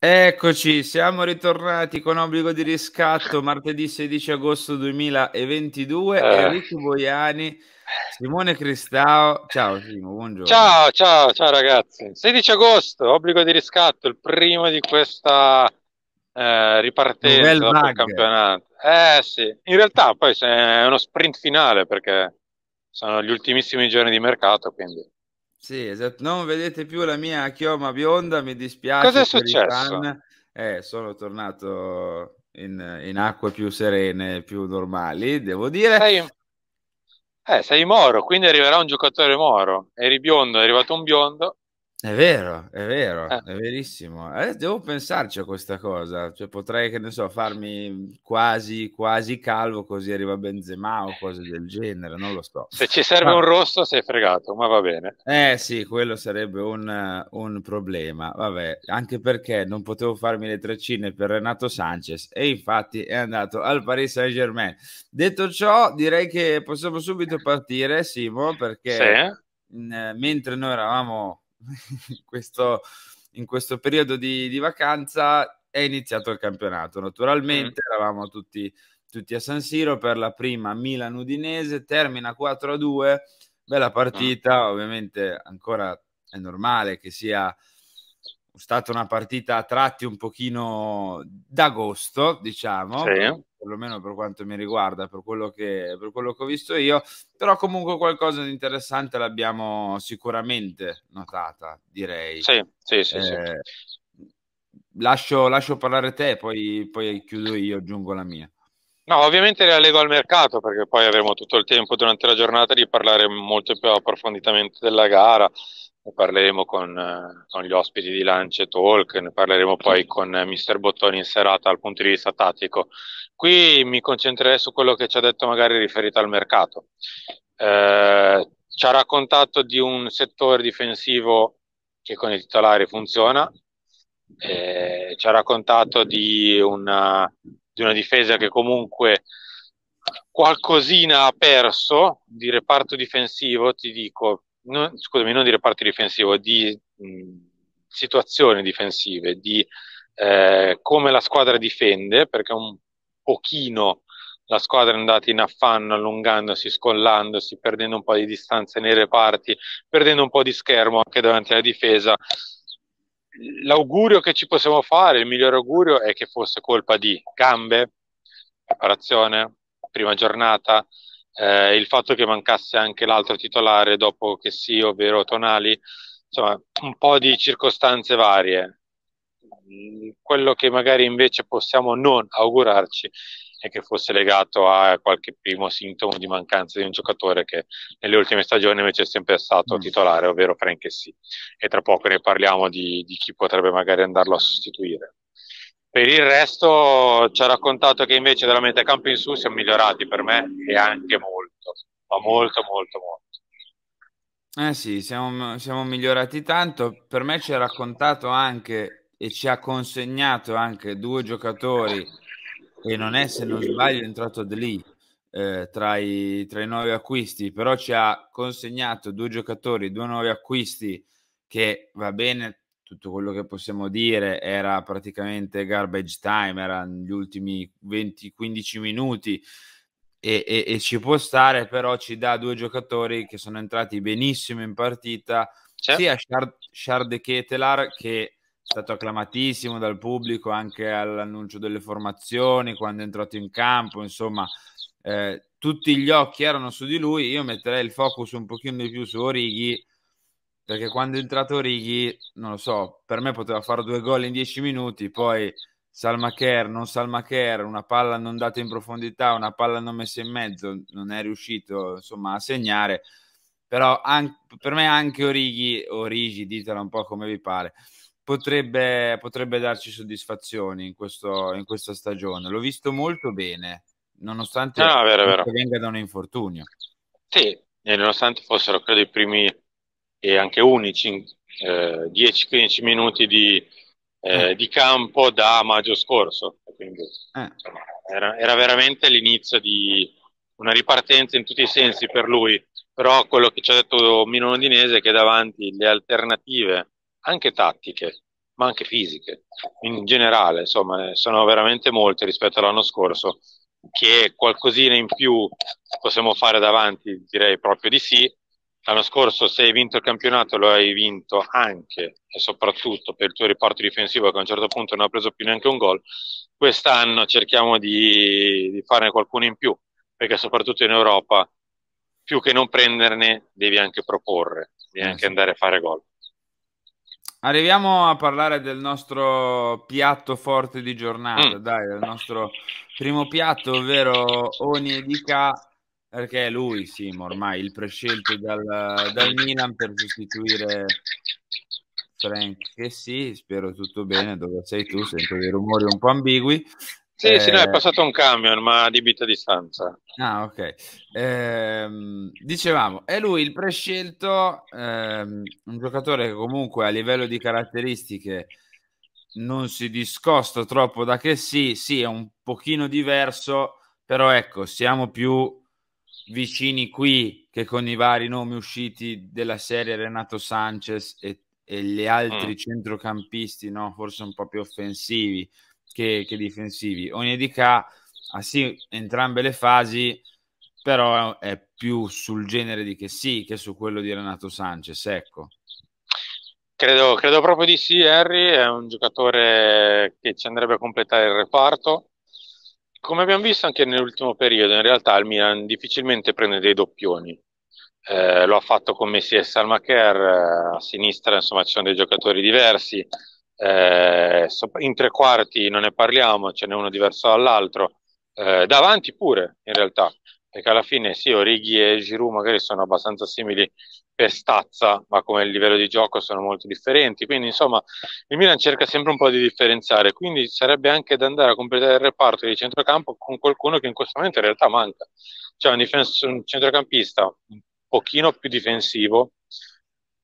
Eccoci, siamo ritornati con obbligo di riscatto martedì 16 agosto 2022. Eh. Enrico Boiani, Simone Cristao. Ciao Simo, buongiorno. Ciao, ciao, ciao ragazzi. 16 agosto, obbligo di riscatto, il primo di questa eh, ripartenza vague. campionato. Eh sì, in realtà poi è uno sprint finale perché sono gli ultimissimi giorni di mercato, quindi Sì, esatto. Non vedete più la mia chioma bionda, mi dispiace Cosa è successo? Eh, sono tornato in, in acque più serene, più normali, devo dire. sei, eh, sei Moro, quindi arriverà un giocatore Moro. Eri biondo, è arrivato un biondo. È vero, è vero, Eh. è verissimo. Eh, devo pensarci a questa cosa. Cioè, potrei, che ne so, farmi quasi, quasi calvo così arriva Benzema o cose del genere, non lo so. Se ci serve Ma- un rosso sei fregato, ma va bene. Eh sì, quello sarebbe un, un problema. Vabbè, anche perché non potevo farmi le treccine per Renato Sanchez e infatti è andato al Paris Saint-Germain. Detto ciò, direi che possiamo subito partire, Simo, perché Sì. mentre noi eravamo in questo, in questo periodo di, di vacanza è iniziato il campionato. Naturalmente eravamo tutti, tutti a San Siro per la prima Milan-Udinese, termina 4-2, bella partita, ovviamente ancora è normale che sia stata una partita a tratti un pochino d'agosto, diciamo, Sì. perlomeno per quanto mi riguarda, per quello, che, per quello che ho visto io, però comunque qualcosa di interessante l'abbiamo sicuramente notata, direi. Sì, sì, sì, sì. Eh, lascio, lascio parlare te, poi, poi chiudo io, aggiungo la mia. No, ovviamente la leggo al mercato perché poi avremo tutto il tempo durante la giornata di parlare molto più approfonditamente della gara. Ne parleremo con, eh, con gli ospiti di Lance Talk, ne parleremo poi con eh, Mister Bottoni in serata dal punto di vista tattico. Qui mi concentrerei su quello che ci ha detto magari riferito al mercato. Eh, ci ha raccontato di un settore difensivo che con i titolari funziona, eh, ci ha raccontato di una, di una difesa che comunque qualcosina ha perso di reparto difensivo, ti dico, non- scusami, non di reparto difensivo, di mh, situazioni difensive, di eh, come la squadra difende, perché un pochino la squadra è andata in affanno, allungandosi, scollandosi, perdendo un po' di distanza nei reparti, perdendo un po' di schermo anche davanti alla difesa. L'augurio che ci possiamo fare, il migliore augurio è che fosse colpa di gambe, preparazione, prima giornata, eh, il fatto che mancasse anche l'altro titolare dopo che sì, ovvero Tonali, insomma, un po' di circostanze varie. Mm, Quello che magari invece possiamo non augurarci è che fosse legato a qualche primo sintomo di mancanza di un giocatore che nelle ultime stagioni invece è sempre stato Mm. titolare, ovvero Frankessi. E tra poco ne parliamo di, di chi potrebbe magari andarlo a sostituire. Per il resto ci ha raccontato che invece dalla metà campo in su siamo migliorati per me e anche molto, ma molto molto molto. Eh sì, siamo, siamo migliorati tanto. Per me ci ha raccontato anche e ci ha consegnato anche due giocatori, e non è se non sbaglio entrato di lì eh, tra, i, tra i nuovi acquisti, però ci ha consegnato due giocatori, due nuovi acquisti che va bene, tutto quello che possiamo dire era praticamente garbage time, erano gli ultimi 20-15 minuti e, e, e, ci può stare, però ci dà due giocatori che sono entrati benissimo in partita, C'è. sia Shard Ketelar che è stato acclamatissimo dal pubblico anche all'annuncio delle formazioni, quando è entrato in campo, insomma, eh, tutti gli occhi erano su di lui, io metterei il focus un pochino di più su Orighi, perché quando è entrato Orighi, non lo so, per me poteva fare due gol in dieci minuti, poi Salmacher, non Salmacher, una palla non data in profondità, una palla non messa in mezzo, non è riuscito insomma a segnare. Però an- per me anche Orighi, Origi, ditela un po' come vi pare, potrebbe, potrebbe darci soddisfazioni in, questo, in, questa stagione. L'ho visto molto bene, nonostante no, vero, vero. venga da un infortunio. Sì, e nonostante fossero credo i primi e anche unici eh, 10-15 minuti di, eh, di campo da maggio scorso. Quindi, eh. era, era, veramente l'inizio di una ripartenza in tutti i sensi per lui. Però quello che ci ha detto Mino Londinese è che davanti le alternative, anche tattiche, ma anche fisiche, in generale, insomma, sono veramente molte rispetto all'anno scorso. Che qualcosina in più possiamo fare davanti, direi proprio di sì, L'anno scorso se hai vinto il campionato lo hai vinto anche e soprattutto per il tuo riparto difensivo che a un certo punto non ha preso più neanche un gol. Quest'anno cerchiamo di, di farne qualcuno in più, perché soprattutto in Europa più che non prenderne devi anche proporre, devi eh, anche sì. andare a fare gol. Arriviamo a parlare del nostro piatto forte di giornata, mm. dai, del nostro primo piatto, ovvero Oni e Perché lui, sì, ormai il prescelto dal, dal Milan per sostituire Frank, che sì, spero tutto bene, dove sei tu? Sento dei rumori un po' ambigui. Sì, eh... sì, no, è passato un camion, ma di bita distanza. Ah, ok. Eh, dicevamo, è lui il prescelto, ehm, un giocatore che comunque a livello di caratteristiche non si discosta troppo da che sì, sì, è un pochino diverso, però ecco, siamo più vicini qui che con i vari nomi usciti della serie Renato Sanchez e, e gli altri mm. centrocampisti, no? forse un po' più offensivi che, che difensivi. Onyedika ha sì entrambe le fasi, però è più sul genere di che sì che su quello di Renato Sanchez, ecco. Credo, credo proprio di sì, Harry è un giocatore che ci andrebbe a completare il reparto come abbiamo visto anche nell'ultimo periodo, in realtà il Milan difficilmente prende dei doppioni. Eh, lo ha fatto con Messi e Salmacher, eh, a sinistra insomma ci sono dei giocatori diversi, eh, in tre quarti non ne parliamo, ce n'è uno diverso dall'altro, eh, davanti pure in realtà, perché alla fine sì, Orighi e Giroud magari sono abbastanza simili per stazza, ma come livello di gioco sono molto differenti. Quindi, insomma, il Milan cerca sempre un po' di differenziare. Quindi sarebbe anche da andare a completare il reparto di centrocampo con qualcuno che in questo momento in realtà manca. Cioè un, difens- un centrocampista un pochino più difensivo,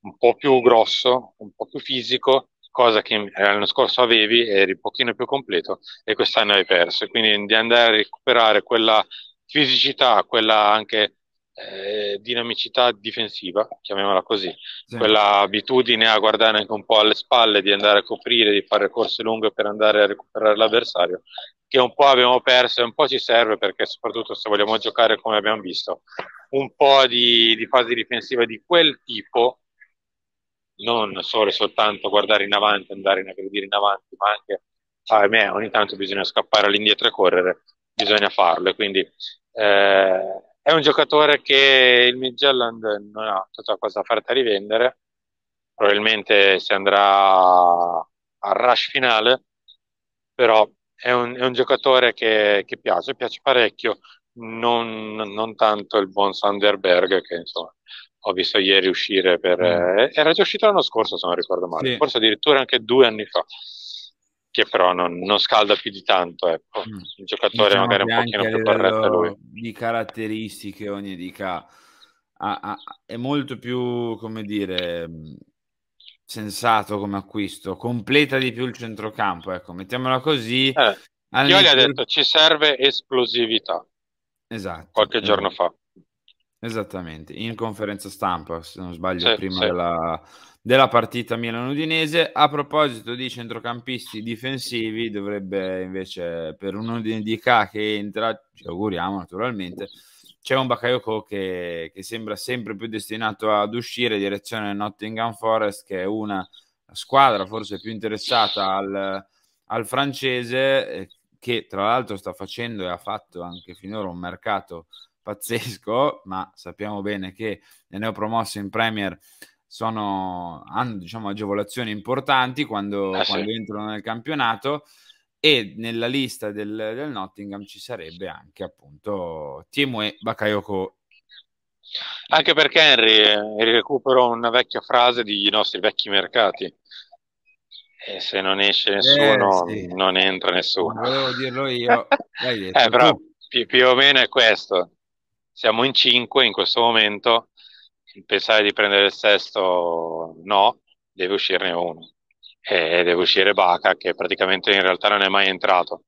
un po' più grosso, un po' più fisico, cosa che l'anno scorso avevi, eri un pochino più completo e quest'anno hai perso. Quindi di andare a recuperare quella fisicità, quella anche eh, dinamicità difensiva, chiamiamola così, sì. quella abitudine a guardare anche un po' alle spalle, di andare a coprire, di fare corse lunghe per andare a recuperare l'avversario, che un po' abbiamo perso e un po' ci serve perché soprattutto se vogliamo giocare come abbiamo visto, un po' di, di fase difensiva di quel tipo, non solo e soltanto guardare in avanti, andare in aggredire in avanti, ma anche, a me ogni tanto bisogna scappare all'indietro e correre, bisogna farlo quindi eh, è un giocatore che il Midtjylland non ha tutta cosa offerta a rivendere, probabilmente si andrà al rush finale, però è un, è un giocatore che, che, piace, piace parecchio, non, non, tanto il buon Sanderberg che insomma ho visto ieri uscire per... Mm. Eh, era già uscito l'anno scorso se non ricordo male, sì. forse addirittura anche due anni fa che però non, non, scalda più di tanto. Ecco. Mm. Il giocatore diciamo magari un pochino più corretto lui. Di caratteristiche ogni dica ha, ha, è molto più, come dire, sensato come acquisto, completa di più il centrocampo, ecco, mettiamola così. Eh, io gli ho detto ci serve esplosività. Esatto. Qualche esatto. giorno fa. Esattamente, in conferenza stampa, se non sbaglio, Sì, prima sì. della, della partita Milan-Udinese. A proposito di centrocampisti difensivi, dovrebbe invece per un Udinese che entra, ci auguriamo naturalmente, c'è un Bakayoko che, che sembra sempre più destinato ad uscire in direzione Nottingham Forest, che è una squadra forse più interessata al, al francese, eh, che tra l'altro sta facendo e ha fatto anche finora un mercato pazzesco, ma sappiamo bene che le neopromosse in Premier sono, hanno diciamo, agevolazioni importanti quando, Eh sì. quando entrano nel campionato e nella lista del, del Nottingham ci sarebbe anche appunto Tiemue Bakayoko. Anche perché Henry eh, recupero una vecchia frase di nostri vecchi mercati. E se non esce nessuno, sì. non entra nessuno. Volevo dirlo io, Eh, però più, più o meno è questo. Siamo in cinque in questo momento. Pensare di prendere il sesto, no, deve uscirne uno. E deve uscire Baca, che praticamente in realtà non è mai entrato.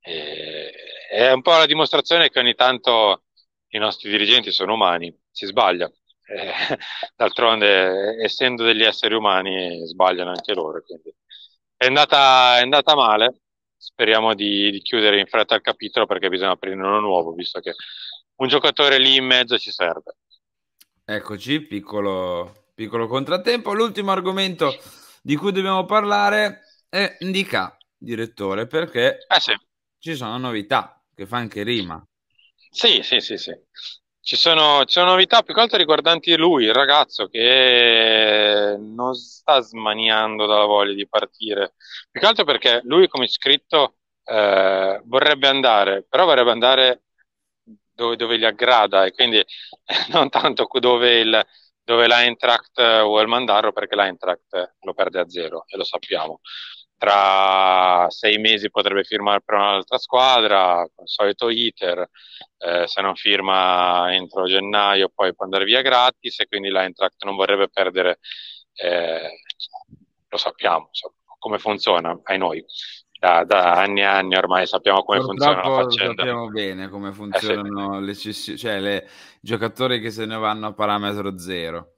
E- è un po' la dimostrazione che ogni tanto i nostri dirigenti sono umani, si sbaglia. Eh, d'altronde, essendo degli esseri umani, sbagliano anche loro. Quindi. È andata, è andata male. Speriamo di, di chiudere in fretta il capitolo perché bisogna aprire uno nuovo, visto che un giocatore lì in mezzo ci serve. Eccoci, piccolo, piccolo contrattempo. L'ultimo argomento di cui dobbiamo parlare è Indica, direttore, perché Eh sì, ci sono novità che fa anche rima. sì, sì, sì, sì. Ci sono, ci sono novità più che altro riguardanti lui, il ragazzo che non sta smaniando dalla voglia di partire. Più che altro perché lui, come scritto, eh, vorrebbe andare, però vorrebbe andare dove, dove gli aggrada e quindi non tanto dove, il, dove l'Eintracht vuole mandarlo perché l'Eintracht lo perde a zero e lo sappiamo. Tra sei mesi potrebbe firmare per un'altra squadra, il solito iter, eh, se non firma entro gennaio poi può andare via gratis e quindi l'Eintracht non vorrebbe perdere, eh, lo sappiamo insomma, come funziona ai noi. Da, da anni e anni ormai sappiamo come funziona la Purtroppo faccenda. sappiamo bene come funzionano le cessi- cioè le giocatori che se ne vanno a parametro zero.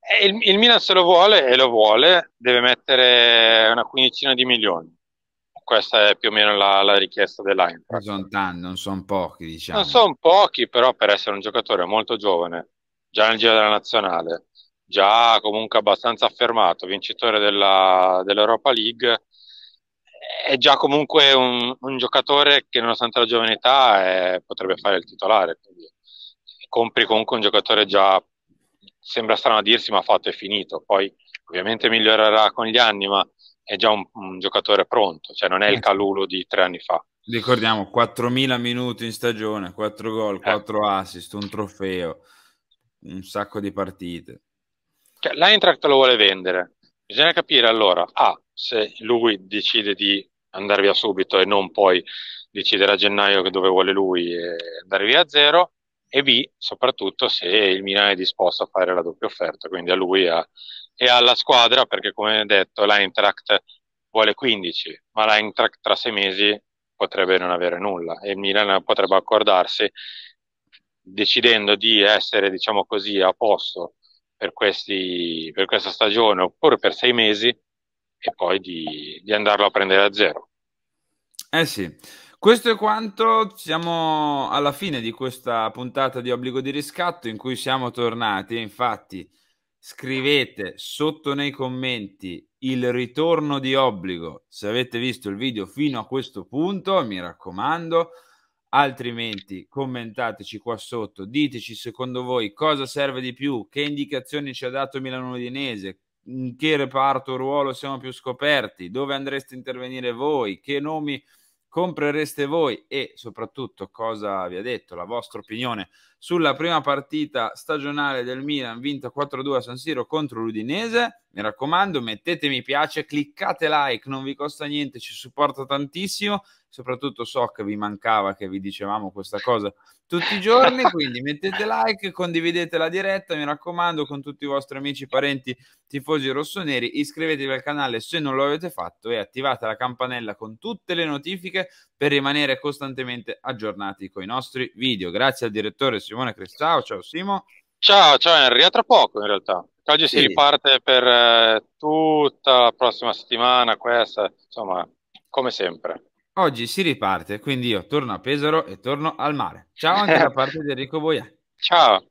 E Il, il Milan se lo vuole e lo vuole, deve mettere una quindicina di milioni. Questa è più o meno la, la richiesta dell'Eintracht. sono tanti, non sono pochi, diciamo. Non sono pochi, però per essere un giocatore molto giovane, già nel giro della nazionale, già comunque abbastanza affermato, vincitore della, dell'Europa League, è già comunque un, un giocatore che nonostante la giovane età eh, potrebbe fare il titolare. Quindi compri comunque un giocatore già, sembra strano a dirsi, ma fatto e finito. Poi ovviamente migliorerà con gli anni, ma è già un, un giocatore pronto, cioè non è il Calulu di tre anni fa. Ricordiamo 4.000 minuti in stagione, 4 Eh. gol, 4 assist, un trofeo, un sacco di partite. Cioè, l'Eintracht lo vuole vendere. Bisogna capire allora, A, se lui decide di andare via subito e non poi decidere a gennaio dove vuole lui e andare via a zero, e B, soprattutto se il Milan è disposto a fare la doppia offerta, quindi a lui a- e alla squadra, perché come detto l'Eintracht vuole 15, ma l'Eintracht tra sei mesi potrebbe non avere nulla e il Milan potrebbe accordarsi decidendo di essere, diciamo così, a posto per, questi, per questa stagione oppure per sei mesi e poi di, di andarlo a prendere a zero. Eh sì, questo è quanto. Siamo alla fine di questa puntata di obbligo di riscatto in cui siamo tornati. Infatti, scrivete sotto nei commenti il ritorno di obbligo se avete visto il video fino a questo punto, mi raccomando. Altrimenti commentateci qua sotto, diteci secondo voi cosa serve di più, che indicazioni ci ha dato Milano Udinese, in che reparto o ruolo siamo più scoperti, dove andreste a intervenire voi, che nomi comprereste voi e soprattutto cosa vi ha detto la vostra opinione sulla prima partita stagionale del Milan vinta 4-2 a San Siro contro l'Udinese. Mi raccomando, mettete mi piace, cliccate like, non vi costa niente, ci supporta tantissimo soprattutto so che vi mancava che vi dicevamo questa cosa tutti i giorni, quindi mettete like, condividete la diretta, mi raccomando, con tutti i vostri amici, parenti, tifosi rossoneri, iscrivetevi al canale se non lo avete fatto e attivate la campanella con tutte le notifiche per rimanere costantemente aggiornati con i nostri video. Grazie al direttore Simone Cristao, ciao Simo. Ciao, ciao Henry, a tra poco in realtà. Oggi sì. si riparte per eh, tutta la prossima settimana, questa, insomma, come sempre. Oggi si riparte, quindi io torno a Pesaro e torno al mare. Ciao anche da parte di Enrico Boia. Ciao.